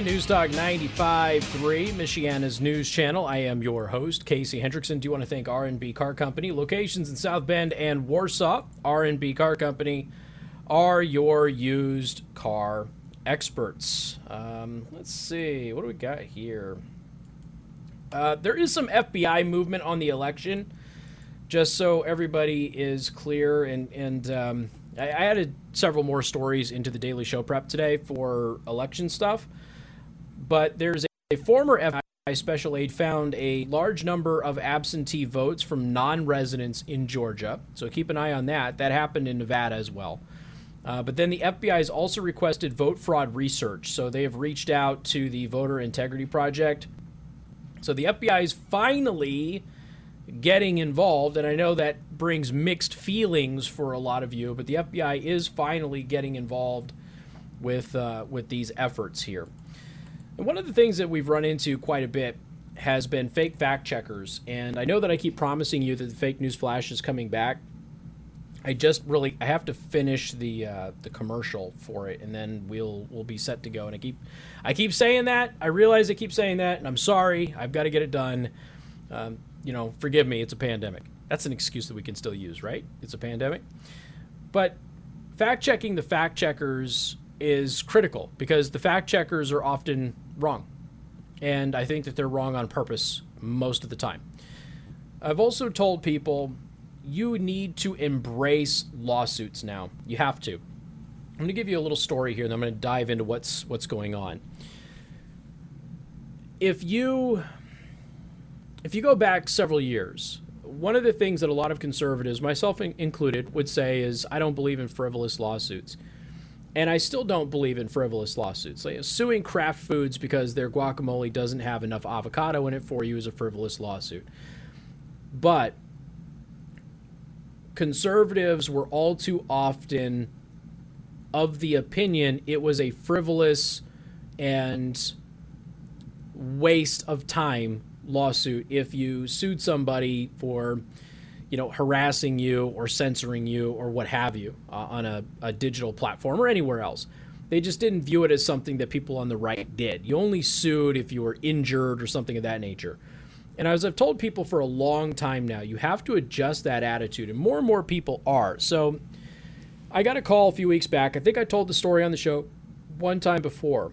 News Talk 95.3, Michiana's news channel. I am your host, Casey Hendrickson. Do you want to thank R&B Car Company? Locations in South Bend and Warsaw. R&B Car Company are your used car experts. Um, let's see, what do we got here? Uh, there is some FBI movement on the election, just so everybody is clear. And, and um, I, I added several more stories into the Daily Show prep today for election stuff. But there's a, former FBI special aide found a large number of absentee votes from non residents in Georgia. So keep an eye on that. That happened in Nevada as well. Uh, but then the FBI has also requested vote fraud research. So they have reached out to the Voter Integrity Project. So the FBI is finally getting involved, and I know that brings mixed feelings for a lot of you, but the FBI is finally getting involved with uh, with these efforts here. And one of the things that we've run into quite a bit has been fake fact checkers, and I know that I keep promising you that the fake news flash is coming back. I just really I have to finish the uh, the commercial for it, and then we'll we'll be set to go. And I keep I keep saying that. I realize I keep saying that, and I'm sorry. I've got to get it done. Um, you know, forgive me. It's a pandemic. That's an excuse that we can still use, right? It's a pandemic. But fact checking the fact checkers is critical because the fact checkers are often wrong, and I think that they're wrong on purpose most of the time. I've also told people you need to embrace lawsuits now. You have to. I'm going to give you a little story here, and I'm going to dive into what's what's going on. If you if you go back several years, one of the things that a lot of conservatives, myself included, would say is I don't believe in frivolous lawsuits. And I still don't believe in frivolous lawsuits. Like suing Kraft Foods because their guacamole doesn't have enough avocado in it for you is a frivolous lawsuit. But conservatives were all too often of the opinion it was a frivolous and waste of time lawsuit if you sued somebody for you know harassing you or censoring you or what have you uh, on a, a digital platform or anywhere else they just didn't view it as something that people on the right did you only sued if you were injured or something of that nature and as I've told people for a long time now, you have to adjust that attitude, and more and more people are. So I got a call a few weeks back. I think I told the story on the show one time before.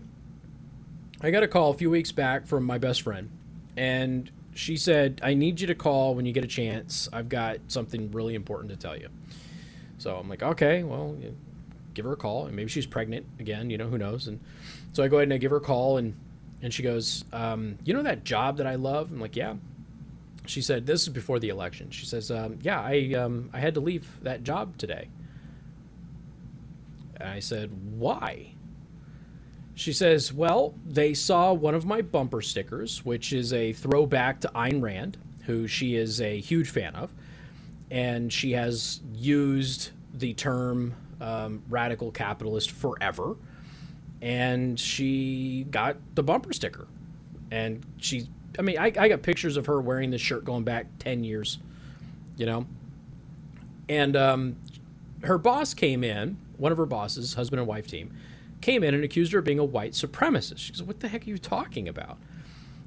I got a call a few weeks back from my best friend, and she said, I need you to call when you get a chance. I've got something really important to tell you. So I'm like, okay, well, give her a call. And maybe she's pregnant again, you know, who knows. And so I go ahead and I give her a call, and and she goes, um, "You know that job that I love?" I'm like, "Yeah." She said, "This is before the election." She says, um, "Yeah, I um, I had to leave that job today." And I said, "Why?" She says, "Well, they saw one of my bumper stickers, which is a throwback to Ayn Rand, who she is a huge fan of, and she has used the term um, radical capitalist forever." and she got the bumper sticker. And she, I mean, I, I got pictures of her wearing this shirt going back 10 years, you know? And um, her boss came in, one of her bosses, husband and wife team, came in and accused her of being a white supremacist. She goes, What the heck are you talking about?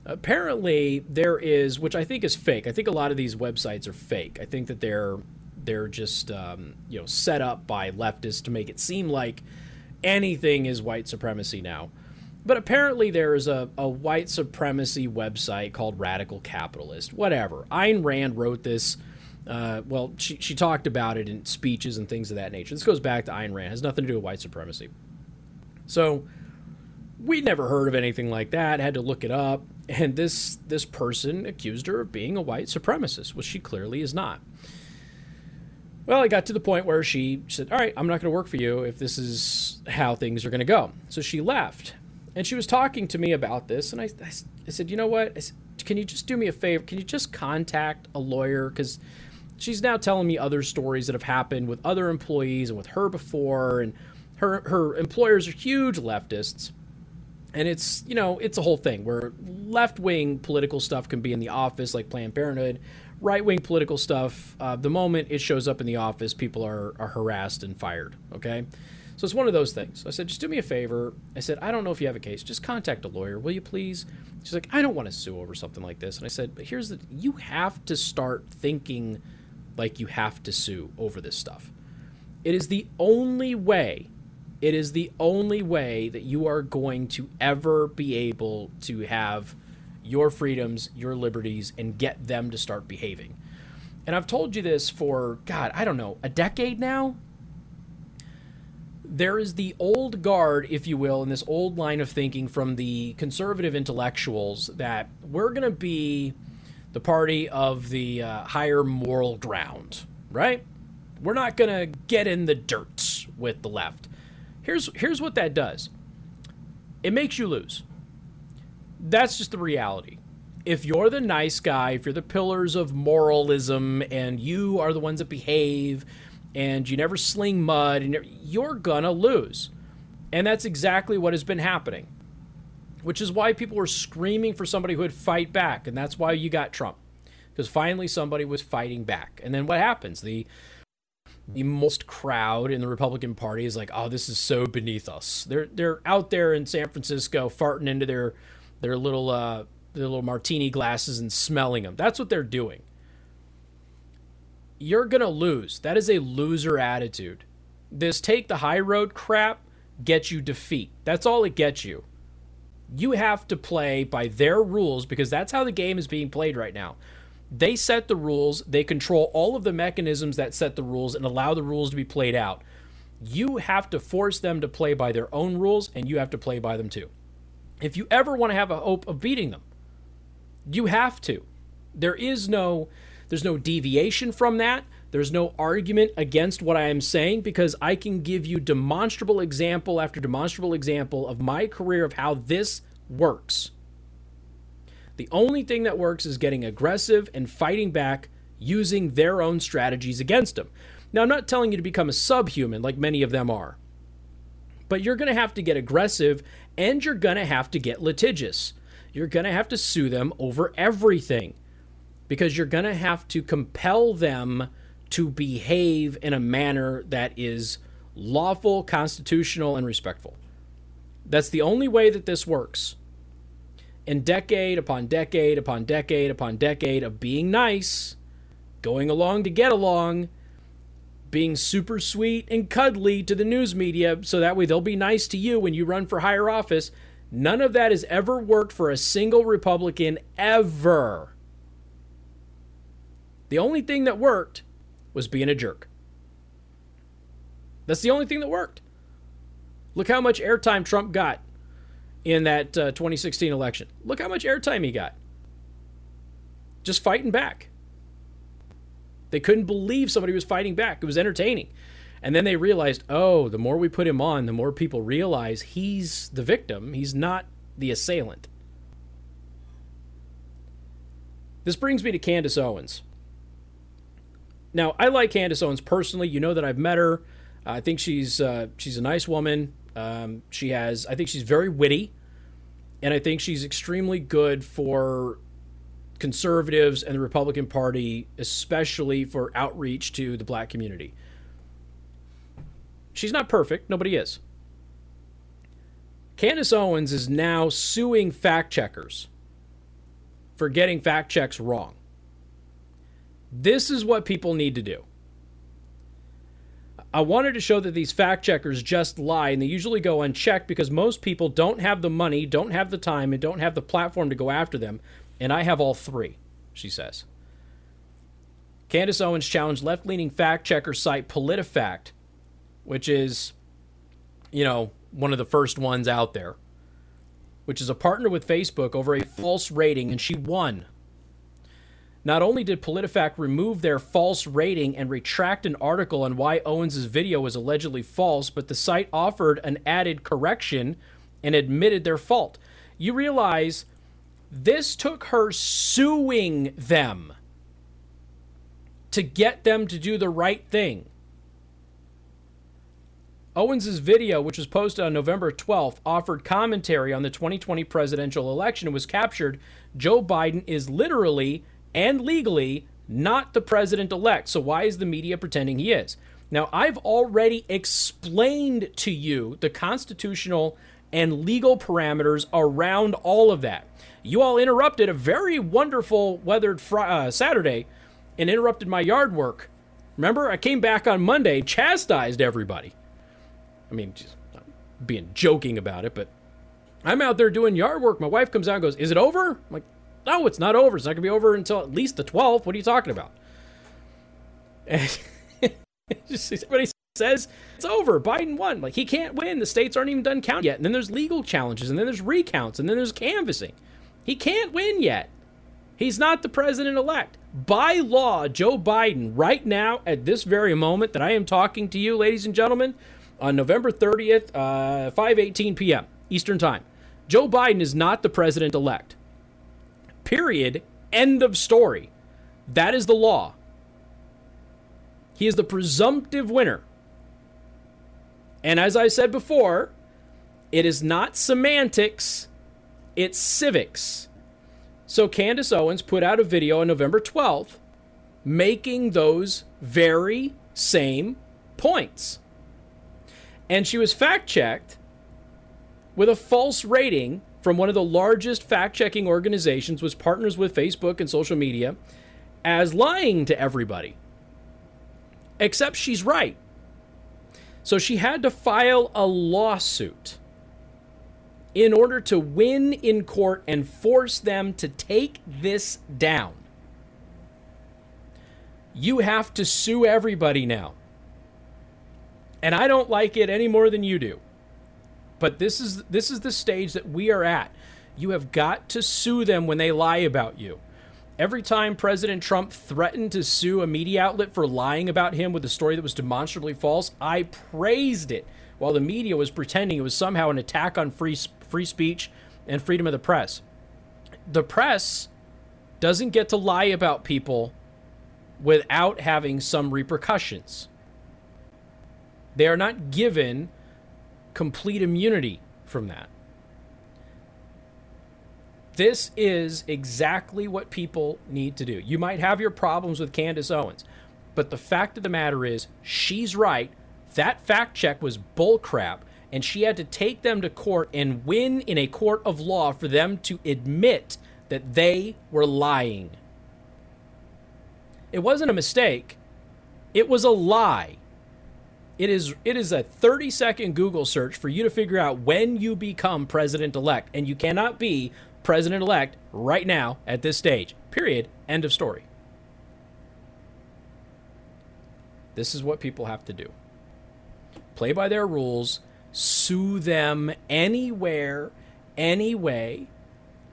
Apparently, there is, which I think is fake. I think a lot of these websites are fake. I think that they're they're just um, you know set up by leftists to make it seem like anything is white supremacy now. But apparently, there is a, a white supremacy website called Radical Capitalist. Whatever. Ayn Rand wrote this. Uh, well, she, she talked about it in speeches and things of that nature. This goes back to Ayn Rand. It has nothing to do with white supremacy. So we'd never heard of anything like that. Had to look it up, and this this person accused her of being a white supremacist, which she clearly is not. Well, it got to the point where she said, All right, I'm not going to work for you if this is how things are going to go. So she left. And she was talking to me about this. And I, I, I said, You know what? Said, Can you just do me a favor? Can you just contact a lawyer? Because she's now telling me other stories that have happened with other employees and with her before. And her, her employers are huge leftists. And it's, you know, it's a whole thing where left wing political stuff can be in the office, like Planned Parenthood, right wing political stuff, uh, the moment it shows up in the office, people are, are harassed and fired. Okay. So it's one of those things. So I said, just do me a favor. I said, I don't know if you have a case. Just contact a lawyer, will you please? She's like, I don't want to sue over something like this. And I said, but here's the you have to start thinking like you have to sue over this stuff. It is the only way, it is the only way that you are going to ever be able to have your freedoms, your liberties, and get them to start behaving. And I've told you this for, God, I don't know, a decade now? There is the old guard, if you will, in this old line of thinking from the conservative intellectuals that we're going to be the party of the uh, higher moral ground, right? We're not going to get in the dirt with the left. Here's here's what that does. It makes you lose. That's just the reality. If you're the nice guy, if you're the pillars of moralism and you are the ones that behave and you never sling mud and you're to lose. And that's exactly what has been happening. Which is why people were screaming for somebody who would fight back and that's why you got Trump. Because finally somebody was fighting back. And then what happens? The the most crowd in the Republican Party is like, "Oh, this is so beneath us." They're they're out there in San Francisco farting into their their little uh, their little martini glasses and smelling them. That's what they're doing. You're gonna lose. That is a loser attitude. This take the high road crap gets you defeat. That's all it gets you. You have to play by their rules because that's how the game is being played right now. They set the rules, they control all of the mechanisms that set the rules and allow the rules to be played out. You have to force them to play by their own rules, and you have to play by them too. If you ever want to have a hope of beating them, you have to. There is no there's no deviation from that. There's no argument against what I am saying because I can give you demonstrable example after demonstrable example of my career of how this works. The only thing that works is getting aggressive and fighting back using their own strategies against them. Now, I'm not telling you to become a subhuman like many of them are, but you're going to have to get aggressive and you're going to have to get litigious. You're going to have to sue them over everything because you're going to have to compel them to behave in a manner that is lawful, constitutional, and respectful. That's the only way that this works and decade upon decade upon decade upon decade of being nice, going along to get along, being super sweet and cuddly to the news media so that way they'll be nice to you when you run for higher office. None of that has ever worked for a single Republican ever. The only thing that worked was being a jerk. That's the only thing that worked. Look how much airtime Trump got in that uh, 2016 election. Look how much airtime he got. Just fighting back. They couldn't believe somebody was fighting back. It was entertaining. And then they realized, oh, the more we put him on, the more people realize he's the victim. He's not the assailant. This brings me to Candace Owens. Now, I like Candace Owens personally. You know that I've met her. I think she's uh, she's a nice woman. Um, she has, I think she's very witty, and I think she's extremely good for conservatives and the Republican Party, especially for outreach to the black community. She's not perfect, nobody is. Candace Owens is now suing fact checkers for getting fact checks wrong. This is what people need to do. I wanted to show that these fact checkers just lie, and they usually go unchecked because most people don't have the money, don't have the time, and don't have the platform to go after them. And I have all three, she says. Candace Owens challenged left leaning fact checker site PolitiFact, which is, you know, one of the first ones out there, which is a partner with Facebook over a false rating, and she won. Not only did PolitiFact remove their false rating and retract an article on why Owens' video was allegedly false, but the site offered an added correction and admitted their fault. You realize this took her suing them to get them to do the right thing. Owens' video, which was posted on November 12th, offered commentary on the 2020 presidential election and was captured. Joe Biden is literally and legally not the president elect. So why is the media pretending he is? Now, I've already explained to you the constitutional and legal parameters around all of that. You all interrupted a very wonderful weathered fr- uh, Saturday and interrupted my yard work. Remember, I came back on Monday, chastised everybody. I mean, just being joking about it, but I'm out there doing yard work. My wife comes out and goes, Is it over? I'm like, No, it's not over. It's not going to be over until at least the 12th. What are you talking about? And just everybody says it's over. Biden won. Like he can't win. The states aren't even done counting yet. And then there's legal challenges, and then there's recounts, and then there's canvassing. He can't win yet. He's not the president elect. By law, Joe Biden, right now, at this very moment that I am talking to you, ladies and gentlemen, on November 30th, uh, 5:18 p.m. Eastern Time, Joe Biden is not the president elect. Period. End of story. That is the law. He is the presumptive winner. And as I said before, it is not semantics, it's civics. So Candace Owens put out a video on November 12th making those very same points. And she was fact checked with a false rating from one of the largest fact checking organizations, which partners with Facebook and social media, as lying to everybody. Except she's right. So she had to file a lawsuit in order to win in court and force them to take this down. You have to sue everybody now. And I don't like it any more than you do. But this is this is the stage that we are at. You have got to sue them when they lie about you. Every time President Trump threatened to sue a media outlet for lying about him with a story that was demonstrably false, I praised it while the media was pretending it was somehow an attack on free free speech and freedom of the press. The press doesn't get to lie about people without having some repercussions. They are not given complete immunity from that. This is exactly what people need to do. You might have your problems with Candace Owens, but the fact of the matter is, she's right. That fact check was bullcrap, and she had to take them to court and win in a court of law for them to admit that they were lying. It wasn't a mistake, it was a lie. It is it is a 30 second Google search for you to figure out when you become president elect and you cannot be president elect right now at this stage. Period. End of story. This is what people have to do play by their rules, sue them anywhere, anyway,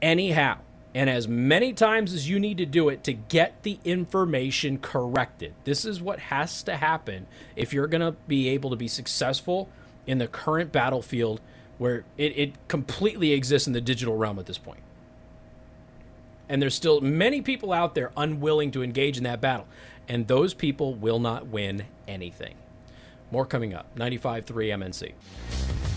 anyhow. And as many times as you need to do it to get the information corrected. This is what has to happen if you're going to be able to be successful in the current battlefield where it, it completely exists in the digital realm at this point. And there's still many people out there unwilling to engage in that battle. And those people will not win anything. More coming up. 95.3 MNC.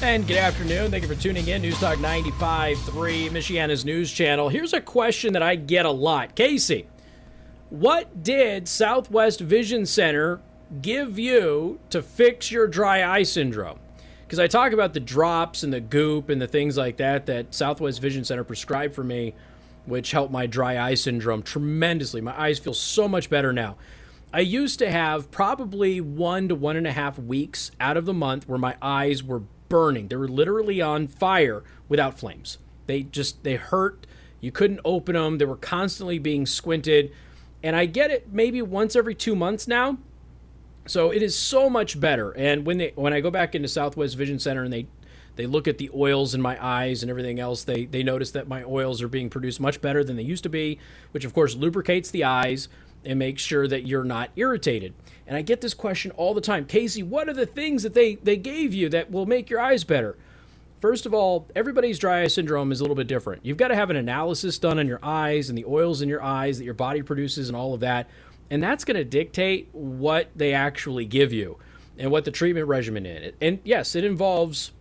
And good afternoon. Thank you for tuning in. News Talk 95.3, Michiana's news channel. Here's a question that I get a lot. Casey, what did Southwest Vision Center give you to fix your dry eye syndrome? Because I talk about the drops and the goop and the things like that that Southwest Vision Center prescribed for me, which helped my dry eye syndrome tremendously. My eyes feel so much better now. I used to have probably one to one and a half weeks out of the month where my eyes were burning. They were literally on fire without flames. They just, they hurt. You couldn't open them. They were constantly being squinted. And I get it maybe once every two months now. So it is so much better. And when they when I go back into Southwest Vision Center and they they look at the oils in my eyes and everything else, they they notice that my oils are being produced much better than they used to be, which of course lubricates the eyes and make sure that you're not irritated. And I get this question all the time. Casey, what are the things that they they gave you that will make your eyes better? First of all, everybody's dry eye syndrome is a little bit different. You've got to have an analysis done on your eyes and the oils in your eyes that your body produces and all of that and that's going to dictate what they actually give you and what the treatment regimen is. And yes, it involves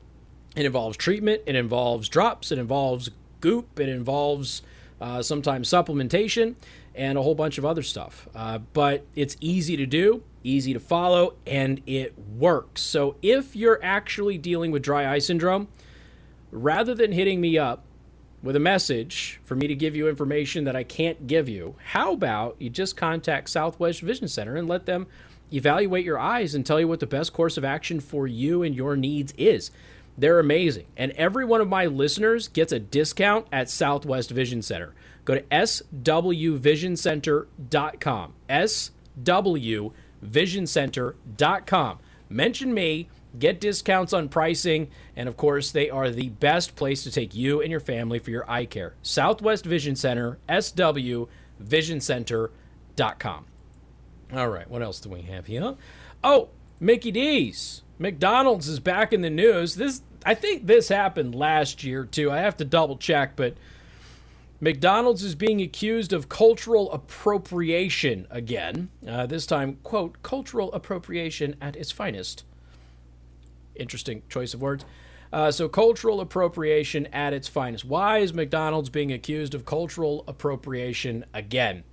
it involves treatment, it involves drops, it involves goop, it involves uh, sometimes supplementation, and a whole bunch of other stuff. Uh, but it's easy to do, easy to follow, and it works. So if you're actually dealing with dry eye syndrome, rather than hitting me up with a message for me to give you information that I can't give you, how about you just contact Southwest Vision Center and let them evaluate your eyes and tell you what the best course of action for you and your needs is. They're amazing. And every one of my listeners gets a discount at Southwest Vision Center. Go to swvisioncenter.com. swvisioncenter.com. Mention me, get discounts on pricing, and of course, they are the best place to take you and your family for your eye care. Southwest Vision Center, swvisioncenter.com. All right, what else do we have here? Oh, Mickey D's. McDonald's is back in the news. This I think this happened last year too. I have to double check, but McDonald's is being accused of cultural appropriation again. Uh, this time, quote, cultural appropriation at its finest. Interesting choice of words. Uh, so, cultural appropriation at its finest. Why is McDonald's being accused of cultural appropriation again?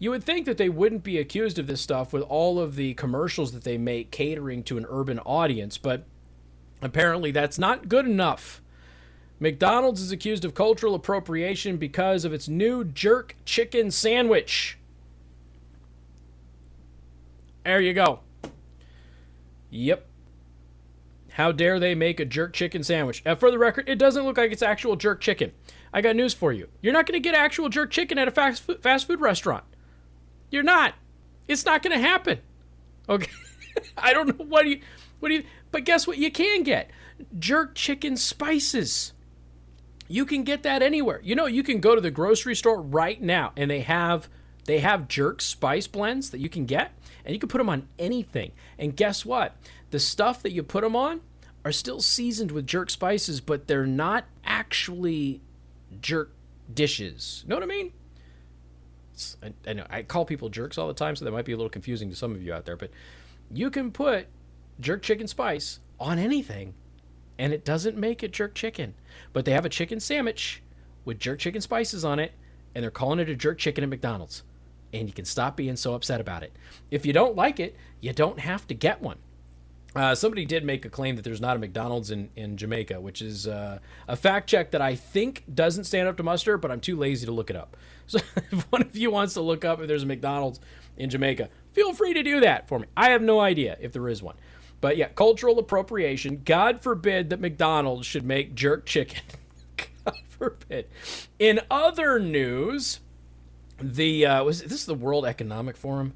You would think that they wouldn't be accused of this stuff with all of the commercials that they make catering to an urban audience, but apparently that's not good enough. McDonald's is accused of cultural appropriation because of its new jerk chicken sandwich. There you go. Yep. How dare they make a jerk chicken sandwich? Uh, for the record, it doesn't look like it's actual jerk chicken. I got news for you. You're not going to get actual jerk chicken at a fast food, fast food restaurant. You're not. It's not going to happen. Okay. I don't know what do you what do you but guess what you can get? Jerk chicken spices. You can get that anywhere. You know, you can go to the grocery store right now and they have they have jerk spice blends that you can get and you can put them on anything. And guess what? The stuff that you put them on are still seasoned with jerk spices, but they're not actually jerk dishes. Know what I mean? I, I know I call people jerks all the time, so that might be a little confusing to some of you out there, but you can put jerk chicken spice on anything and it doesn't make it jerk chicken. But they have a chicken sandwich with jerk chicken spices on it, and they're calling it a jerk chicken at McDonald's. And you can stop being so upset about it. If you don't like it, you don't have to get one. Uh, somebody did make a claim that there's not a McDonald's in, in Jamaica, which is uh, a fact check that I think doesn't stand up to muster, but I'm too lazy to look it up. So if one of you wants to look up if there's a McDonald's in Jamaica, feel free to do that for me. I have no idea if there is one. But yeah, cultural appropriation. God forbid that McDonald's should make jerk chicken. God forbid. In other news, the uh, was this is the World Economic Forum?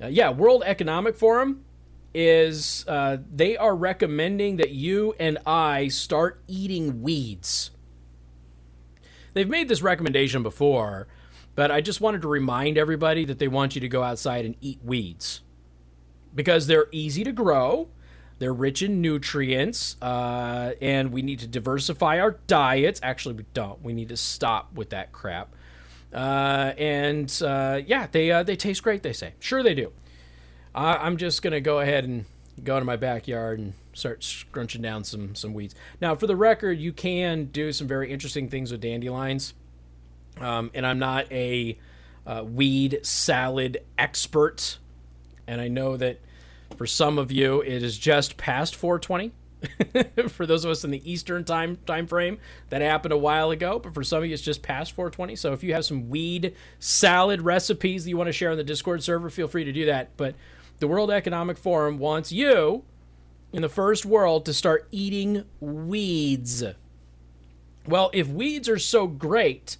Uh, yeah, World Economic Forum is uh, they are recommending that you and I start eating weeds. They've made this recommendation before, but I just wanted to remind everybody that they want you to go outside and eat weeds because they're easy to grow. They're rich in nutrients, uh, and we need to diversify our diets. Actually, we don't. We need to stop with that crap. Uh, and uh, yeah, they uh, they taste great. They say, sure they do. I'm just gonna go ahead and go to my backyard and start scrunching down some some weeds. Now, for the record, you can do some very interesting things with dandelions. Um, and I'm not a uh, weed salad expert, and I know that for some of you, it is just past 420. for those of us in the Eastern time time frame, that happened a while ago. But for some of you, it's just past 420. So if you have some weed salad recipes that you want to share on the Discord server, feel free to do that. But the World Economic Forum wants you in the first world to start eating weeds. Well, if weeds are so great,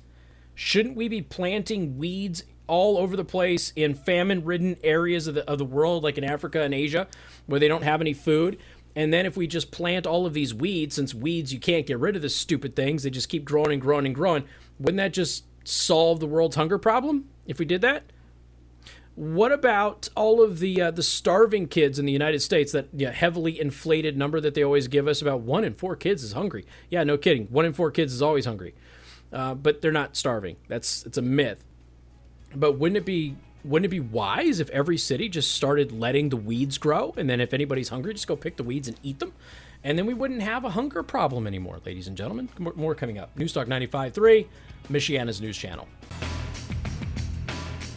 shouldn't we be planting weeds all over the place in famine ridden areas of the, of the world, like in Africa and Asia, where they don't have any food. And then if we just plant all of these weeds, since weeds, you can't get rid of the stupid things, they just keep growing and growing and growing, wouldn't that just solve the world's hunger problem if we did that? What about all of the uh, the starving kids in the United States? That yeah, heavily inflated number that they always give us about one in four kids is hungry. Yeah, no kidding. One in four kids is always hungry, uh, but they're not starving. That's it's a myth. But wouldn't it be wouldn't it be wise if every city just started letting the weeds grow and then if anybody's hungry just go pick the weeds and eat them and then we wouldn't have a hunger problem anymore ladies and gentlemen more coming up newstalk 95.3 michiana's news channel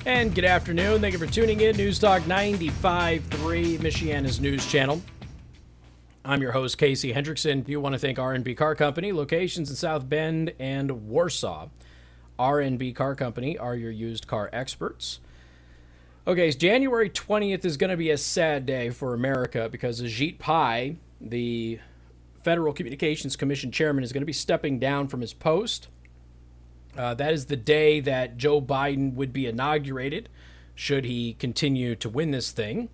And good afternoon. Thank you for tuning in. News Talk 95.3, Michiana's news channel. I'm your host, Casey Hendrickson. You want to thank R&B Car Company, locations in South Bend and Warsaw. R&B Car Company are your used car experts. Okay, so January 20th is going to be a sad day for America because Ajit Pai, the Federal Communications Commission chairman, is going to be stepping down from his post. Uh, that is the day that Joe Biden would be inaugurated, should he continue to win this thing.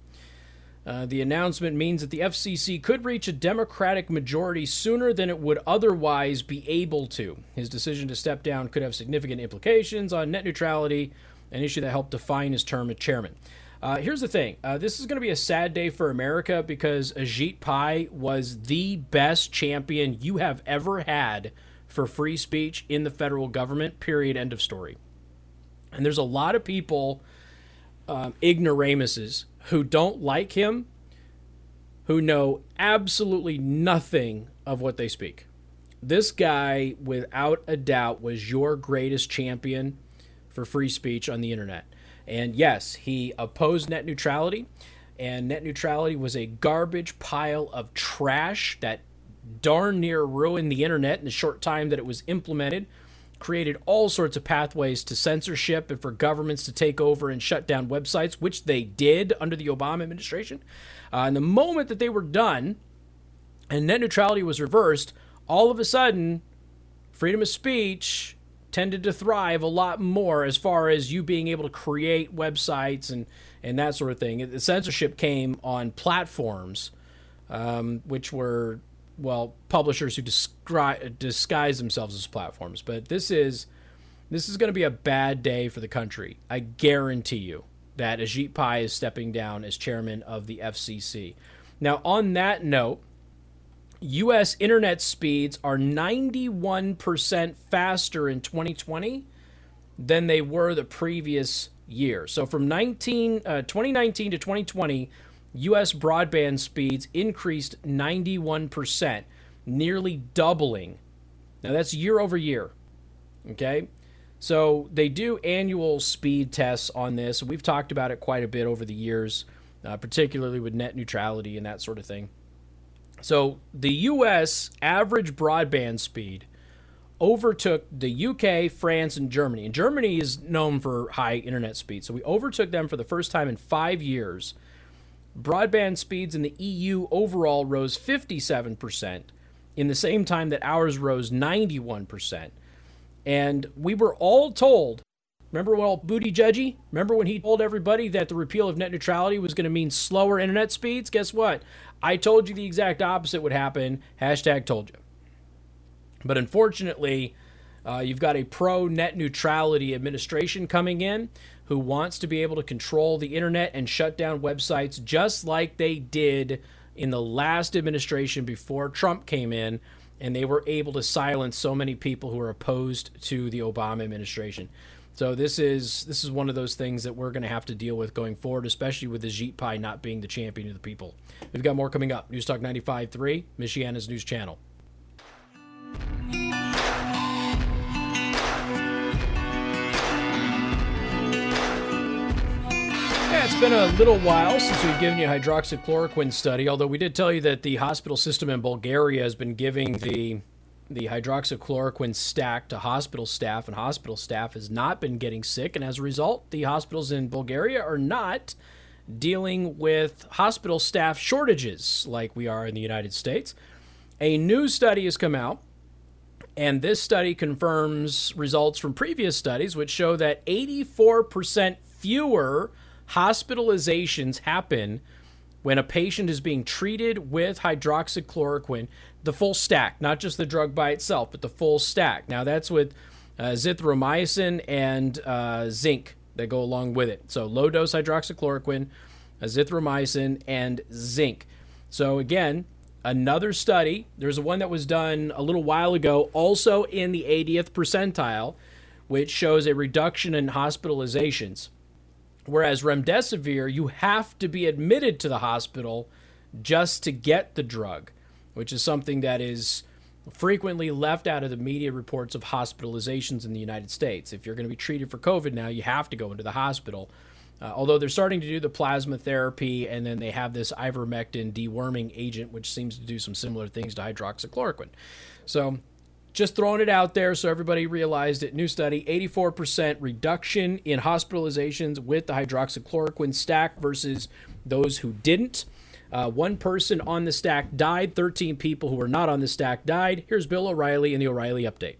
Uh, the announcement means that the FCC could reach a Democratic majority sooner than it would otherwise be able to. His decision to step down could have significant implications on net neutrality, an issue that helped define his term as chairman. Uh, here's the thing uh, this is going to be a sad day for America because Ajit Pai was the best champion you have ever had for free speech in the federal government, period, end of story. And there's a lot of people, um, ignoramuses, who don't like him, who know absolutely nothing of what they speak. This guy, without a doubt, was your greatest champion for free speech on the internet. And yes, he opposed net neutrality, and net neutrality was a garbage pile of trash that darn near ruined the internet in the short time that it was implemented, created all sorts of pathways to censorship and for governments to take over and shut down websites, which they did under the Obama administration. Uh, and the moment that they were done and net neutrality was reversed, all of a sudden, freedom of speech tended to thrive a lot more as far as you being able to create websites and, and that sort of thing. The censorship came on platforms, um, which were well publishers who disguise themselves as platforms. But this is this is going to be a bad day for the country. I guarantee you that Ajit Pai is stepping down as chairman of the FCC. Now, on that note, U.S. internet speeds are 91% faster in 2020 than they were the previous year. So from 19, uh, 2019 to 2020, U.S. broadband speeds increased 91%, nearly doubling. Now, that's year over year. Okay? So they do annual speed tests on this. We've talked about it quite a bit over the years, uh, particularly with net neutrality and that sort of thing. So the U.S. average broadband speed overtook the UK, France, and Germany. And Germany is known for high internet speed. So we overtook them for the first time in five years Broadband speeds in the EU overall rose 57% in the same time that ours rose 91%. And we were all told, remember well Buttigieg? Remember when he told everybody that the repeal of net neutrality was going to mean slower internet speeds? Guess what? I told you the exact opposite would happen. Hashtag told you. But unfortunately, uh, you've got a pro net neutrality administration coming in who wants to be able to control the internet and shut down websites just like they did in the last administration before Trump came in and they were able to silence so many people who are opposed to the Obama administration. So this is this is one of those things that we're going to have to deal with going forward, especially with the Ajit Pai not being the champion of the people. We've got more coming up. News Talk 95.3, Michiana's news channel. It's been a little while since we've given you a hydroxychloroquine study, although we did tell you that the hospital system in Bulgaria has been giving the the hydroxychloroquine stack to hospital staff, and hospital staff has not been getting sick, and as a result, the hospitals in Bulgaria are not dealing with hospital staff shortages like we are in the United States. A new study has come out, and this study confirms results from previous studies, which show that 84% fewer hospitalizations happen when a patient is being treated with hydroxychloroquine, the full stack, not just the drug by itself, but the full stack. Now, that's with uh, zithromycin and uh, zinc that go along with it. So, low dose hydroxychloroquine, azithromycin, and zinc. So, again, another study. There's a one that was done a little while ago, also in the 80th percentile, which shows a reduction in hospitalizations. Whereas remdesivir, you have to be admitted to the hospital just to get the drug, which is something that is frequently left out of the media reports of hospitalizations in the United States. If you're going to be treated for COVID now, you have to go into the hospital. Uh, although they're starting to do the plasma therapy, and then they have this ivermectin deworming agent, which seems to do some similar things to hydroxychloroquine. So, just throwing it out there so everybody realized it. New study 84% reduction in hospitalizations with the hydroxychloroquine stack versus those who didn't. Uh, one person on the stack died, 13 people who were not on the stack died. Here's Bill O'Reilly in the O'Reilly Update.